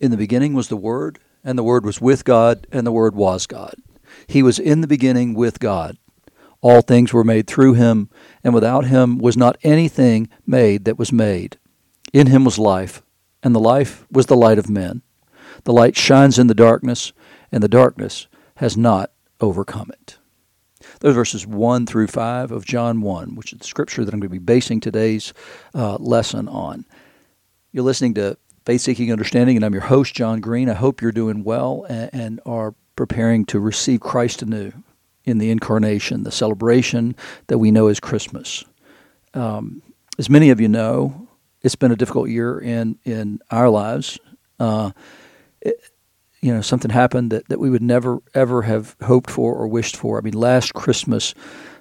In the beginning was the Word, and the Word was with God, and the Word was God. He was in the beginning with God. All things were made through him, and without him was not anything made that was made. In him was life, and the life was the light of men. The light shines in the darkness, and the darkness has not overcome it. Those verses 1 through 5 of John 1, which is the scripture that I'm going to be basing today's uh, lesson on. You're listening to Faith Seeking Understanding, and I'm your host, John Green. I hope you're doing well and, and are preparing to receive Christ anew in the incarnation, the celebration that we know as Christmas. Um, as many of you know, it's been a difficult year in, in our lives. Uh, it, you know, something happened that, that we would never, ever have hoped for or wished for. I mean, last Christmas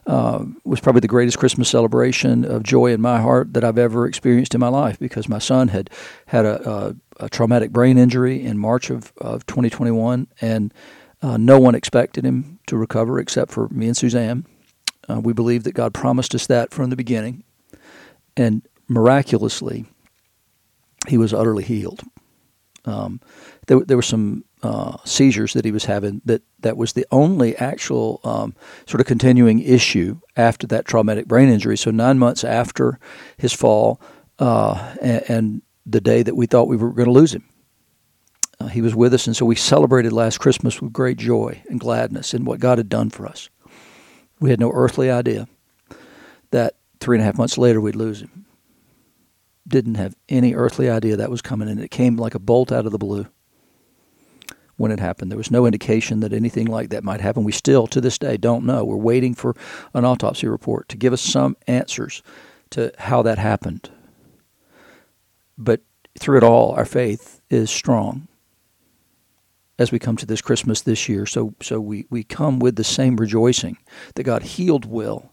uh, was probably the greatest Christmas celebration of joy in my heart that I've ever experienced in my life because my son had had a, a, a traumatic brain injury in March of, of 2021, and uh, no one expected him to recover except for me and Suzanne. Uh, we believe that God promised us that from the beginning, and miraculously, he was utterly healed. Um, there, there were some uh, seizures that he was having that that was the only actual um, sort of continuing issue after that traumatic brain injury. So nine months after his fall, uh, and, and, the day that we thought we were going to lose him, uh, he was with us, and so we celebrated last Christmas with great joy and gladness in what God had done for us. We had no earthly idea that three and a half months later we'd lose him. Didn't have any earthly idea that was coming, and it came like a bolt out of the blue when it happened. There was no indication that anything like that might happen. We still, to this day, don't know. We're waiting for an autopsy report to give us some answers to how that happened. But through it all, our faith is strong as we come to this Christmas this year. So, so we, we come with the same rejoicing that God healed Will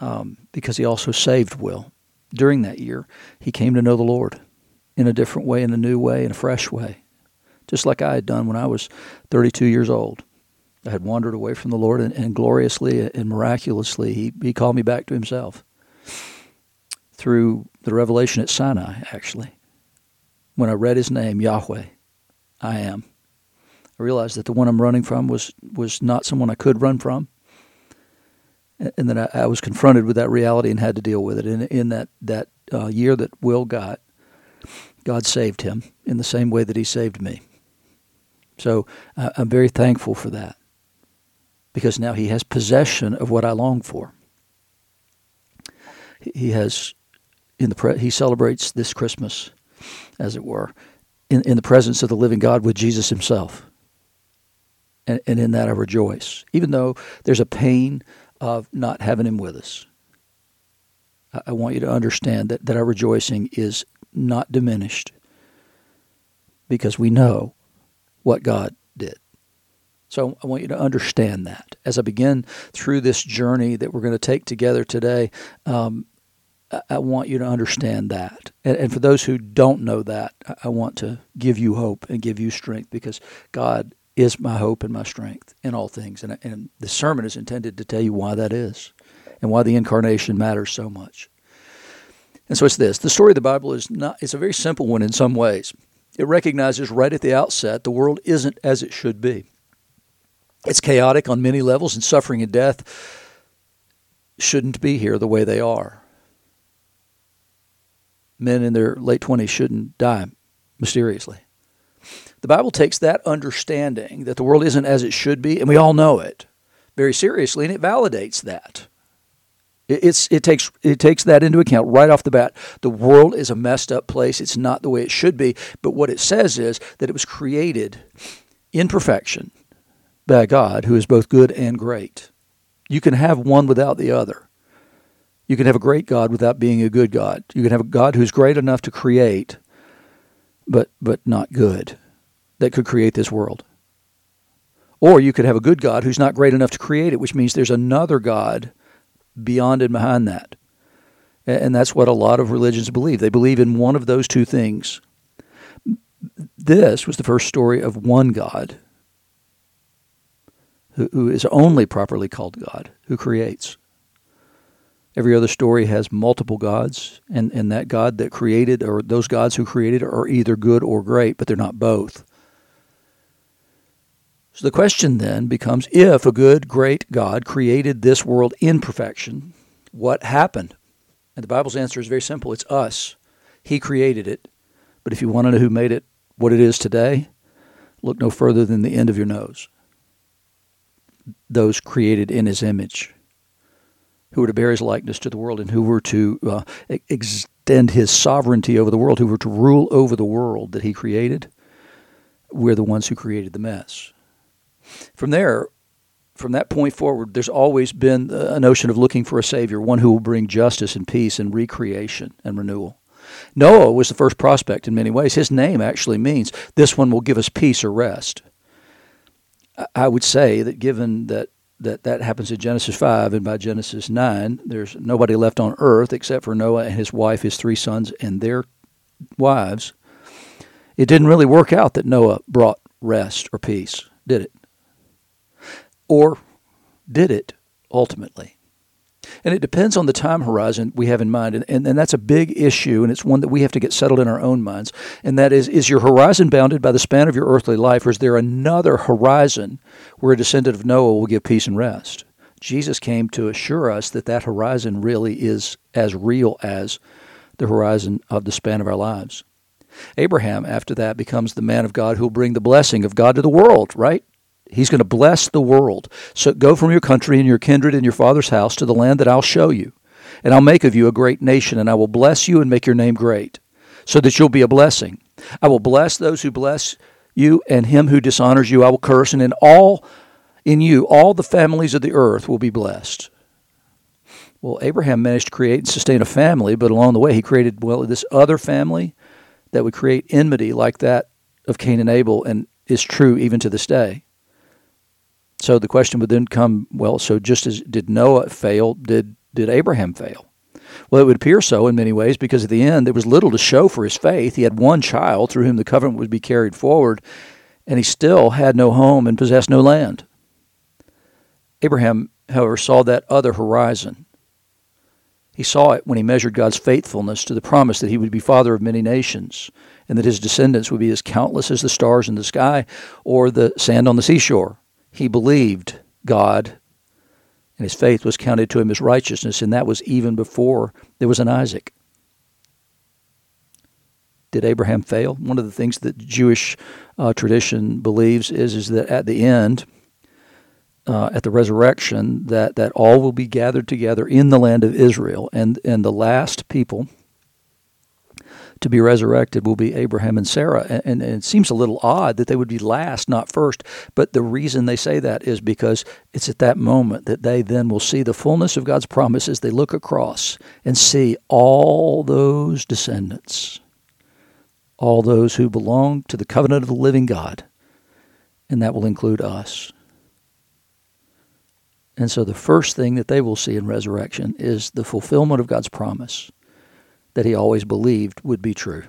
um, because he also saved Will. During that year, he came to know the Lord in a different way, in a new way, in a fresh way, just like I had done when I was 32 years old. I had wandered away from the Lord, and, and gloriously and miraculously, he, he called me back to himself through the revelation at Sinai, actually. When I read his name, Yahweh, I am. I realized that the one I'm running from was was not someone I could run from, and then I, I was confronted with that reality and had to deal with it. And in that that uh, year that Will got, God saved him in the same way that He saved me. So uh, I'm very thankful for that, because now He has possession of what I long for. He has in the pre- He celebrates this Christmas, as it were, in, in the presence of the living God with Jesus Himself and, and in that I rejoice, even though there's a pain of not having Him with us. I, I want you to understand that, that our rejoicing is not diminished because we know what God did. So I want you to understand that. As I begin through this journey that we're going to take together today, um, I want you to understand that. And, and, for those who don't know that, I want to give you hope and give you strength because God is my hope and my strength in all things. And, and the sermon is intended to tell you why that is and why the incarnation matters so much. And so it's this the story of the Bible is not, it's a very simple one in some ways. It recognizes right at the outset the world isn't as it should be. It's chaotic on many levels, and suffering and death shouldn't be here the way they are. Men in their late 20s shouldn't die mysteriously. The Bible takes that understanding that the world isn't as it should be, and we all know it, very seriously, and it validates that. It's, it, takes, it takes that into account right off the bat. The world is a messed up place. It's not the way it should be. But what it says is that it was created in perfection by God, who is both good and great. You can have one without the other. You can have a great God without being a good God. You can have a God who's great enough to create, but, but not good that could create this world. Or you could have a good God who's not great enough to create it, which means there's another God beyond and behind that. And that's what a lot of religions believe. They believe in one of those two things. This was the first story of one God who is only properly called God, who creates. Every other story has multiple gods, and, and that God that created, or those gods who created, are either good or great, but they're not both. So the question then becomes if a good, great God created this world in perfection, what happened? And the Bible's answer is very simple it's us. He created it. But if you want to know who made it what it is today, look no further than the end of your nose. Those created in his image who were to bear his likeness to the world and who were to uh, extend his sovereignty over the world, who were to rule over the world that he created, we're the ones who created the mess. From there, from that point forward, there's always been a notion of looking for a savior, one who will bring justice and peace and recreation and renewal. Noah was the first prospect in many ways. His name actually means this one will give us peace or rest. I would say that given that that that happens in Genesis 5 and by Genesis 9 there's nobody left on earth except for Noah and his wife his three sons and their wives it didn't really work out that Noah brought rest or peace did it or did it ultimately and it depends on the time horizon we have in mind. And, and, and, that's a big issue, and it's one that we have to get settled in our own minds. And that is is your horizon bounded by the span of your earthly life, or is there another horizon where a descendant of Noah will give peace and rest? Jesus came to assure us that that horizon really is as real as the horizon of the span of our lives. Abraham, after that, becomes the man of God who will bring the blessing of God to the world, right? He's going to bless the world. So go from your country and your kindred and your father's house to the land that I'll show you. And I'll make of you a great nation, and I will bless you and make your name great, so that you'll be a blessing. I will bless those who bless you, and him who dishonors you I will curse, and in all in you all the families of the earth will be blessed. Well, Abraham managed to create and sustain a family, but along the way he created well this other family that would create enmity like that of Cain and Abel, and is true even to this day. So the question would then come, well, so just as did Noah fail, did did Abraham fail? Well, it would appear so in many ways because at the end there was little to show for his faith. He had one child through whom the covenant would be carried forward, and he still had no home and possessed no land. Abraham, however, saw that other horizon. He saw it when he measured God's faithfulness to the promise that he would be father of many nations and that his descendants would be as countless as the stars in the sky or the sand on the seashore he believed God, and his faith was counted to him as righteousness, and that was even before there was an Isaac. Did Abraham fail? One of the things that Jewish uh, tradition believes is, is that at the end, uh, at the resurrection, that, that all will be gathered together in the land of Israel, and, and the last people to be resurrected will be Abraham and Sarah. And, and, and, it seems a little odd that they would be last, not first. But the reason they say that is because it's at that moment that they then will see the fullness of God's promises. They look across and see all those descendants, all those who belong to the covenant of the living God. And that will include us. And so the first thing that they will see in resurrection is the fulfillment of God's promise that he always believed would be true.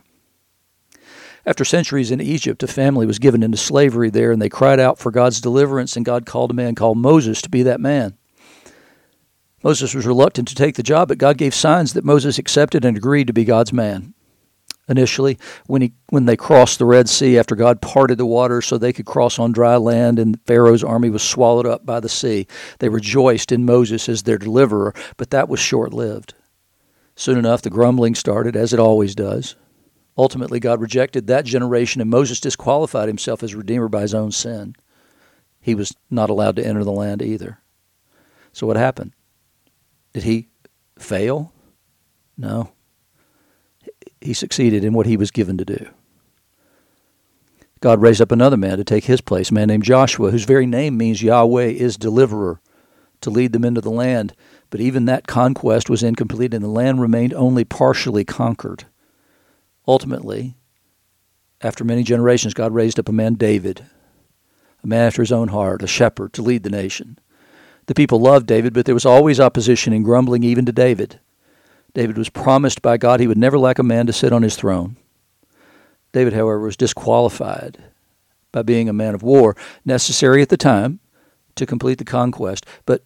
After centuries in Egypt, a family was given into slavery there, and they cried out for God's deliverance, and God called a man called Moses to be that man. Moses was reluctant to take the job, but God gave signs that Moses accepted and agreed to be God's man. Initially, when he when they crossed the Red Sea after God parted the waters so they could cross on dry land and Pharaoh's army was swallowed up by the sea, they rejoiced in Moses as their deliverer, but that was short-lived. Soon enough, the grumbling started, as it always does. Ultimately, God rejected that generation, and Moses disqualified himself as Redeemer by his own sin. He was not allowed to enter the land either. So, what happened? Did he fail? No. He succeeded in what he was given to do. God raised up another man to take his place, a man named Joshua, whose very name means Yahweh is deliverer, to lead them into the land but even that conquest was incomplete, and the land remained only partially conquered. Ultimately, after many generations, God raised up a man, David, a man after his own heart, a shepherd, to lead the nation. The people loved David, but there was always opposition and grumbling even to David. David was promised by God he would never lack a man to sit on his throne. David, however, was disqualified by being a man of war, necessary at the time to complete the conquest, but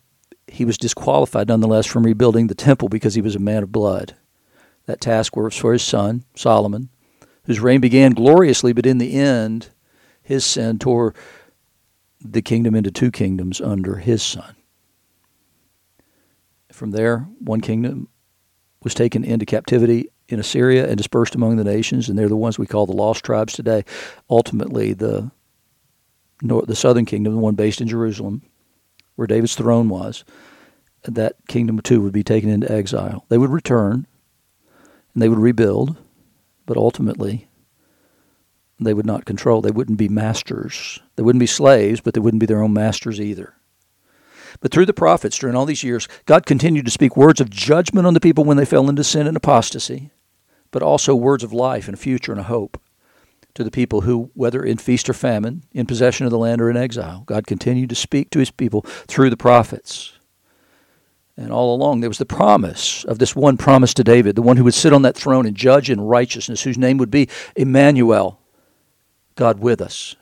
he was disqualified nonetheless from rebuilding the temple because he was a man of blood. That task was for his son, Solomon, whose reign began gloriously, but in the end, his sin tore the kingdom into two kingdoms under his son. From there, one kingdom was taken into captivity in Assyria and dispersed among the nations, and they're the ones we call the lost tribes today. Ultimately, the north, the southern kingdom, the one based in Jerusalem, where David's throne was, that kingdom too would be taken into exile. They would return, and they would rebuild, but ultimately, they would not control. They wouldn't be masters. They wouldn't be slaves, but they wouldn't be their own masters either. But through the prophets during all these years, God continued to speak words of judgment on the people when they fell into sin and apostasy, but also words of life and future and a hope to the people who, whether in feast or famine, in possession of the land or in exile, God continued to speak to his people through the prophets. And all along, there was the promise of this one promise to David, the one who would sit on that throne and judge in righteousness, whose name would be Emmanuel, God with us.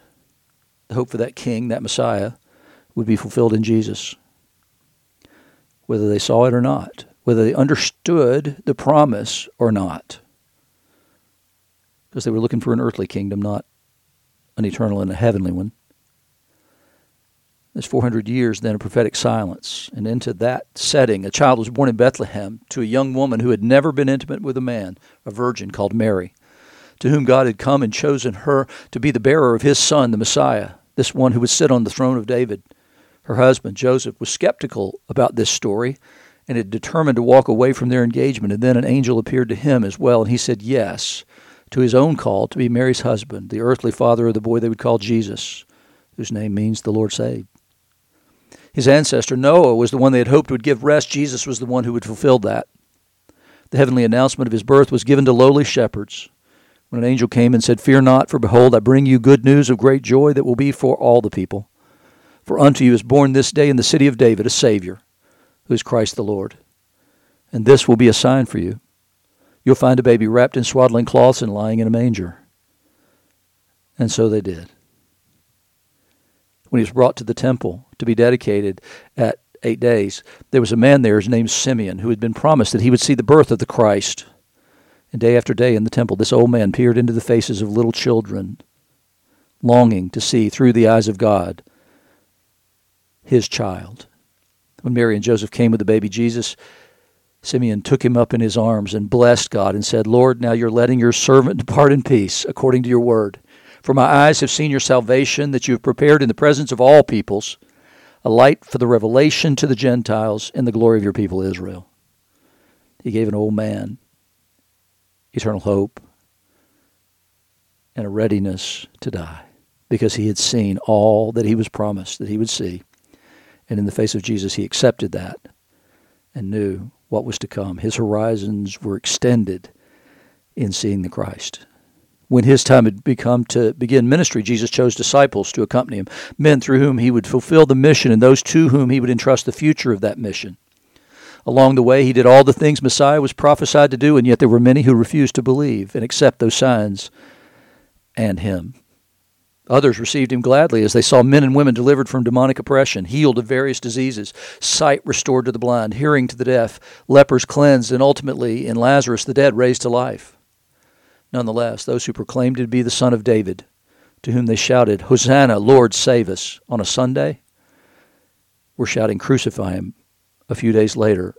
The hope for that king, that Messiah, would be fulfilled in Jesus, whether they saw it or not, whether they understood the promise or not because they were looking for an earthly kingdom, not an eternal and a heavenly one. There's 400 years then of prophetic silence, and into that setting, a child was born in Bethlehem to a young woman who had never been intimate with a man, a virgin called Mary, to whom God had come and chosen her to be the bearer of his son, the Messiah, this one who would sit on the throne of David. Her husband, Joseph, was skeptical about this story and had determined to walk away from their engagement. And then an angel appeared to him as well, and he said yes to his own call to be Mary's husband, the earthly father of the boy they would call Jesus, whose name means the Lord saved. His ancestor, Noah, was the one they had hoped would give rest. Jesus was the one who would fulfill that. The heavenly announcement of his birth was given to lowly shepherds when an angel came and said, Fear not, for behold, I bring you good news of great joy that will be for all the people. For unto you is born this day in the city of David a Savior, who is Christ the Lord. And this will be a sign for you. You'll find a baby wrapped in swaddling cloths and lying in a manger. And so they did. When he was brought to the temple to be dedicated at eight days, there was a man there named Simeon who had been promised that he would see the birth of the Christ. And day after day in the temple, this old man peered into the faces of little children, longing to see through the eyes of God his child. When Mary and Joseph came with the baby Jesus, Simeon took him up in his arms and blessed God and said, Lord, now you're letting your servant depart in peace according to your word. For my eyes have seen your salvation that you have prepared in the presence of all peoples, a light for the revelation to the Gentiles and the glory of your people Israel. He gave an old man eternal hope and a readiness to die because he had seen all that he was promised that he would see. And in the face of Jesus, he accepted that and knew what was to come. His horizons were extended in seeing the Christ. When his time had become to begin ministry, Jesus chose disciples to accompany him, men through whom he would fulfill the mission and those to whom he would entrust the future of that mission. Along the way, he did all the things Messiah was prophesied to do, and yet there were many who refused to believe and accept those signs and him. Others received him gladly as they saw men and women delivered from demonic oppression, healed of various diseases, sight restored to the blind, hearing to the deaf, lepers cleansed, and ultimately, in Lazarus, the dead raised to life. Nonetheless, those who proclaimed him to be the Son of David, to whom they shouted, Hosanna, Lord, save us, on a Sunday, were shouting, Crucify him, a few days later,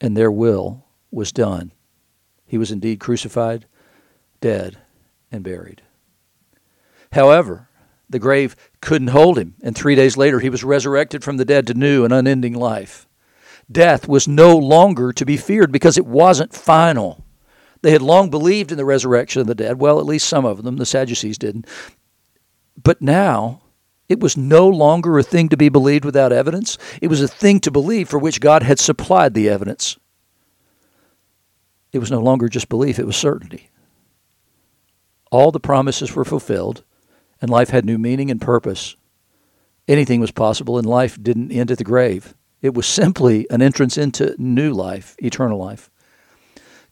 and their will was done. He was indeed crucified, dead, and buried. However, the grave couldn't hold him, and three days later he was resurrected from the dead to new and unending life. Death was no longer to be feared because it wasn't final. They had long believed in the resurrection of the dead. Well, at least some of them, the Sadducees didn't. But now, it was no longer a thing to be believed without evidence. It was a thing to believe for which God had supplied the evidence. It was no longer just belief, it was certainty. All the promises were fulfilled and life had new meaning and purpose. Anything was possible, and life didn't end at the grave. It was simply an entrance into new life, eternal life.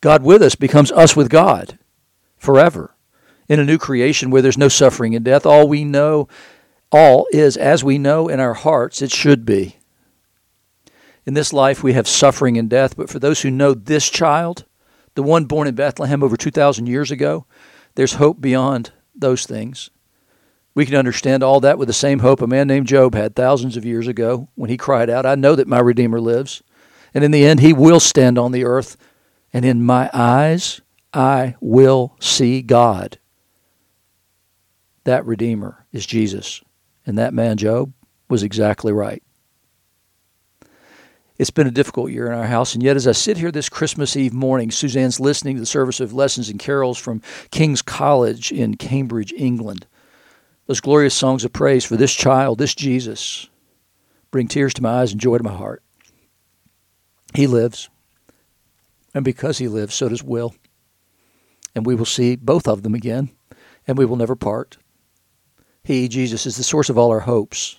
God with us becomes us with God forever. In a new creation where there's no suffering and death, all we know, all is as we know in our hearts it should be. In this life, we have suffering and death, but for those who know this child, the one born in Bethlehem over 2,000 years ago, there's hope beyond those things. We can understand all that with the same hope a man named Job had thousands of years ago when he cried out, I know that my Redeemer lives. And in the end, he will stand on the earth, and in my eyes, I will see God. That Redeemer is Jesus. And that man, Job, was exactly right. It's been a difficult year in our house, and yet as I sit here this Christmas Eve morning, Suzanne's listening to the service of lessons and carols from King's College in Cambridge, England. Those glorious songs of praise for this child, this Jesus, bring tears to my eyes and joy to my heart. He lives, and because he lives, so does Will. And we will see both of them again, and we will never part. He, Jesus, is the source of all our hopes.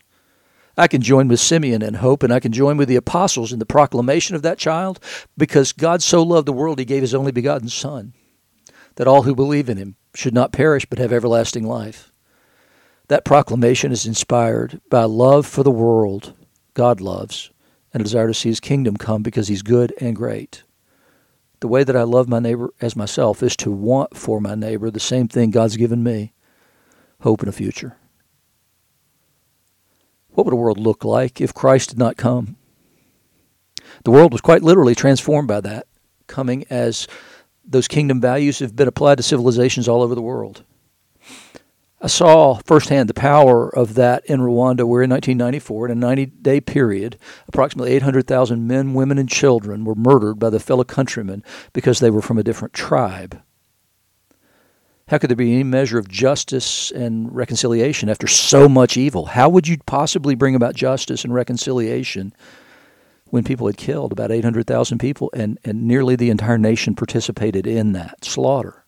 I can join with Simeon in hope, and I can join with the apostles in the proclamation of that child, because God so loved the world, he gave his only begotten Son, that all who believe in him should not perish but have everlasting life. That proclamation is inspired by love for the world God loves and a desire to see his kingdom come because he's good and great. The way that I love my neighbor as myself is to want for my neighbor the same thing God's given me hope and a future. What would a world look like if Christ did not come? The world was quite literally transformed by that, coming as those kingdom values have been applied to civilizations all over the world. I saw firsthand the power of that in Rwanda, where in 1994, in a 90 day period, approximately 800,000 men, women, and children were murdered by their fellow countrymen because they were from a different tribe. How could there be any measure of justice and reconciliation after so much evil? How would you possibly bring about justice and reconciliation when people had killed about 800,000 people and, and nearly the entire nation participated in that slaughter?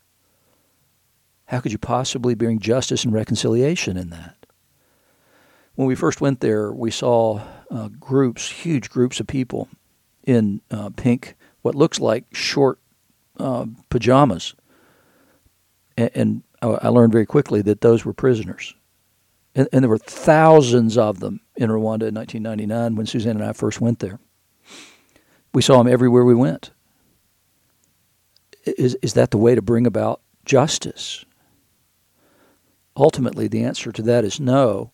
How could you possibly bring justice and reconciliation in that? When we first went there, we saw uh, groups, huge groups of people in uh, pink, what looks like short uh, pajamas. And, and, I learned very quickly that those were prisoners. And, and there were thousands of them in Rwanda in 1999 when Suzanne and I first went there. We saw them everywhere we went. Is, is that the way to bring about justice? Ultimately the answer to that is no.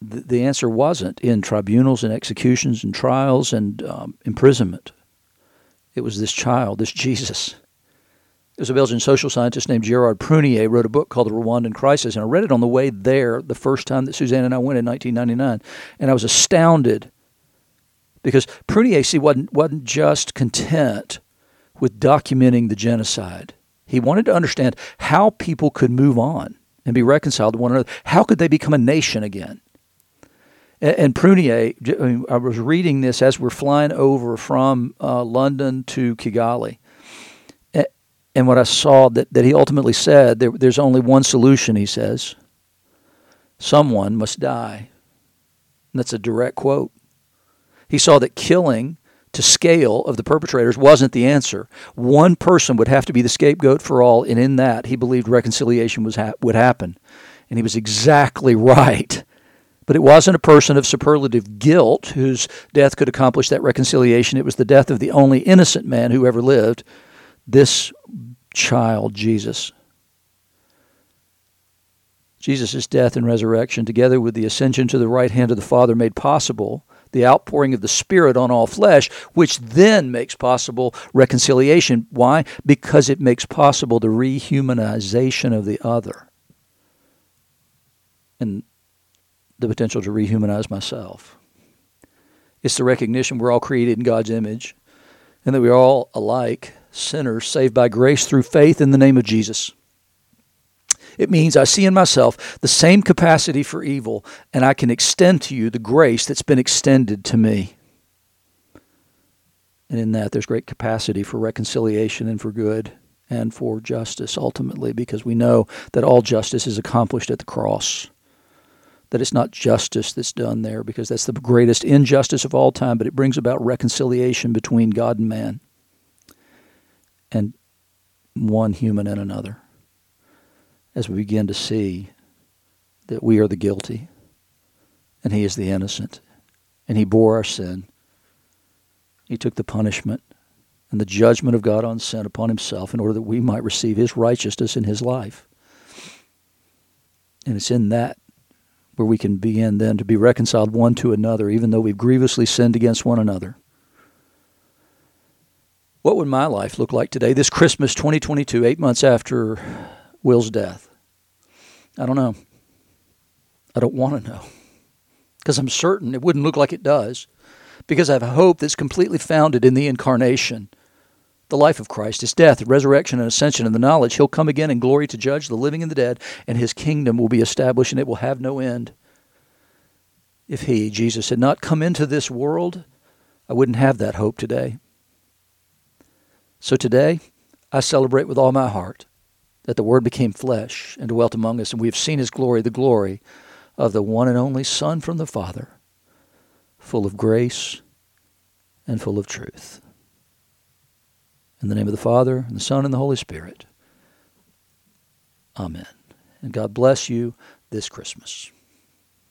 The, answer wasn't in tribunals and executions and trials and um, imprisonment. It was this child, this Jesus. There's a Belgian social scientist named Gerard Prunier wrote a book called The Rwandan Crisis, and I read it on the way there the first time that Suzanne and I went in 1999, and I was astounded because Prunier, see, wasn't, wasn't just content with documenting the genocide. He wanted to understand how people could move on and be reconciled to one another. How could they become a nation again? And, Prunier, I was reading this as we're flying over from uh, London to Kigali. And what I saw that, that he ultimately said, there, there's only one solution, he says. Someone must die. And that's a direct quote. He saw that killing to scale of the perpetrators wasn't the answer. One person would have to be the scapegoat for all, and in that, he believed reconciliation was ha- would happen. And he was exactly right. But it wasn't a person of superlative guilt whose death could accomplish that reconciliation. It was the death of the only innocent man who ever lived, this child, Jesus. Jesus' death and resurrection, together with the ascension to the right hand of the Father, made possible the outpouring of the Spirit on all flesh, which then makes possible reconciliation. Why? Because it makes possible the rehumanization of the other and the potential to rehumanize myself. It's the recognition we're all created in God's image and that we're all alike sinners saved by grace through faith in the name of Jesus. It means I see in myself the same capacity for evil, and I can extend to you the grace that's been extended to me. And in that, there's great capacity for reconciliation and for good and for justice ultimately, because we know that all justice is accomplished at the cross. That it's not justice that's done there, because that's the greatest injustice of all time, but it brings about reconciliation between God and man, and one human and another as we begin to see that we are the guilty and he is the innocent and he bore our sin. He took the punishment and the judgment of God on sin upon himself in order that we might receive his righteousness in his life. And it's in that where we can begin then to be reconciled one to another, even though we've grievously sinned against one another. What would my life look like today, this Christmas 2022, eight months after Will's death? I don't know. I don't want to know. Because I'm certain it wouldn't look like it does. Because I have a hope that's completely founded in the incarnation, the life of Christ, his death, resurrection, and ascension, and the knowledge he'll come again in glory to judge the living and the dead, and his kingdom will be established and it will have no end. If he, Jesus, had not come into this world, I wouldn't have that hope today. So today, I celebrate with all my heart that the Word became flesh and dwelt among us, and we have seen His glory, the glory of the one and only Son from the Father, full of grace and full of truth. In the name of the Father, and the Son, and the Holy Spirit. Amen. And God bless you this Christmas.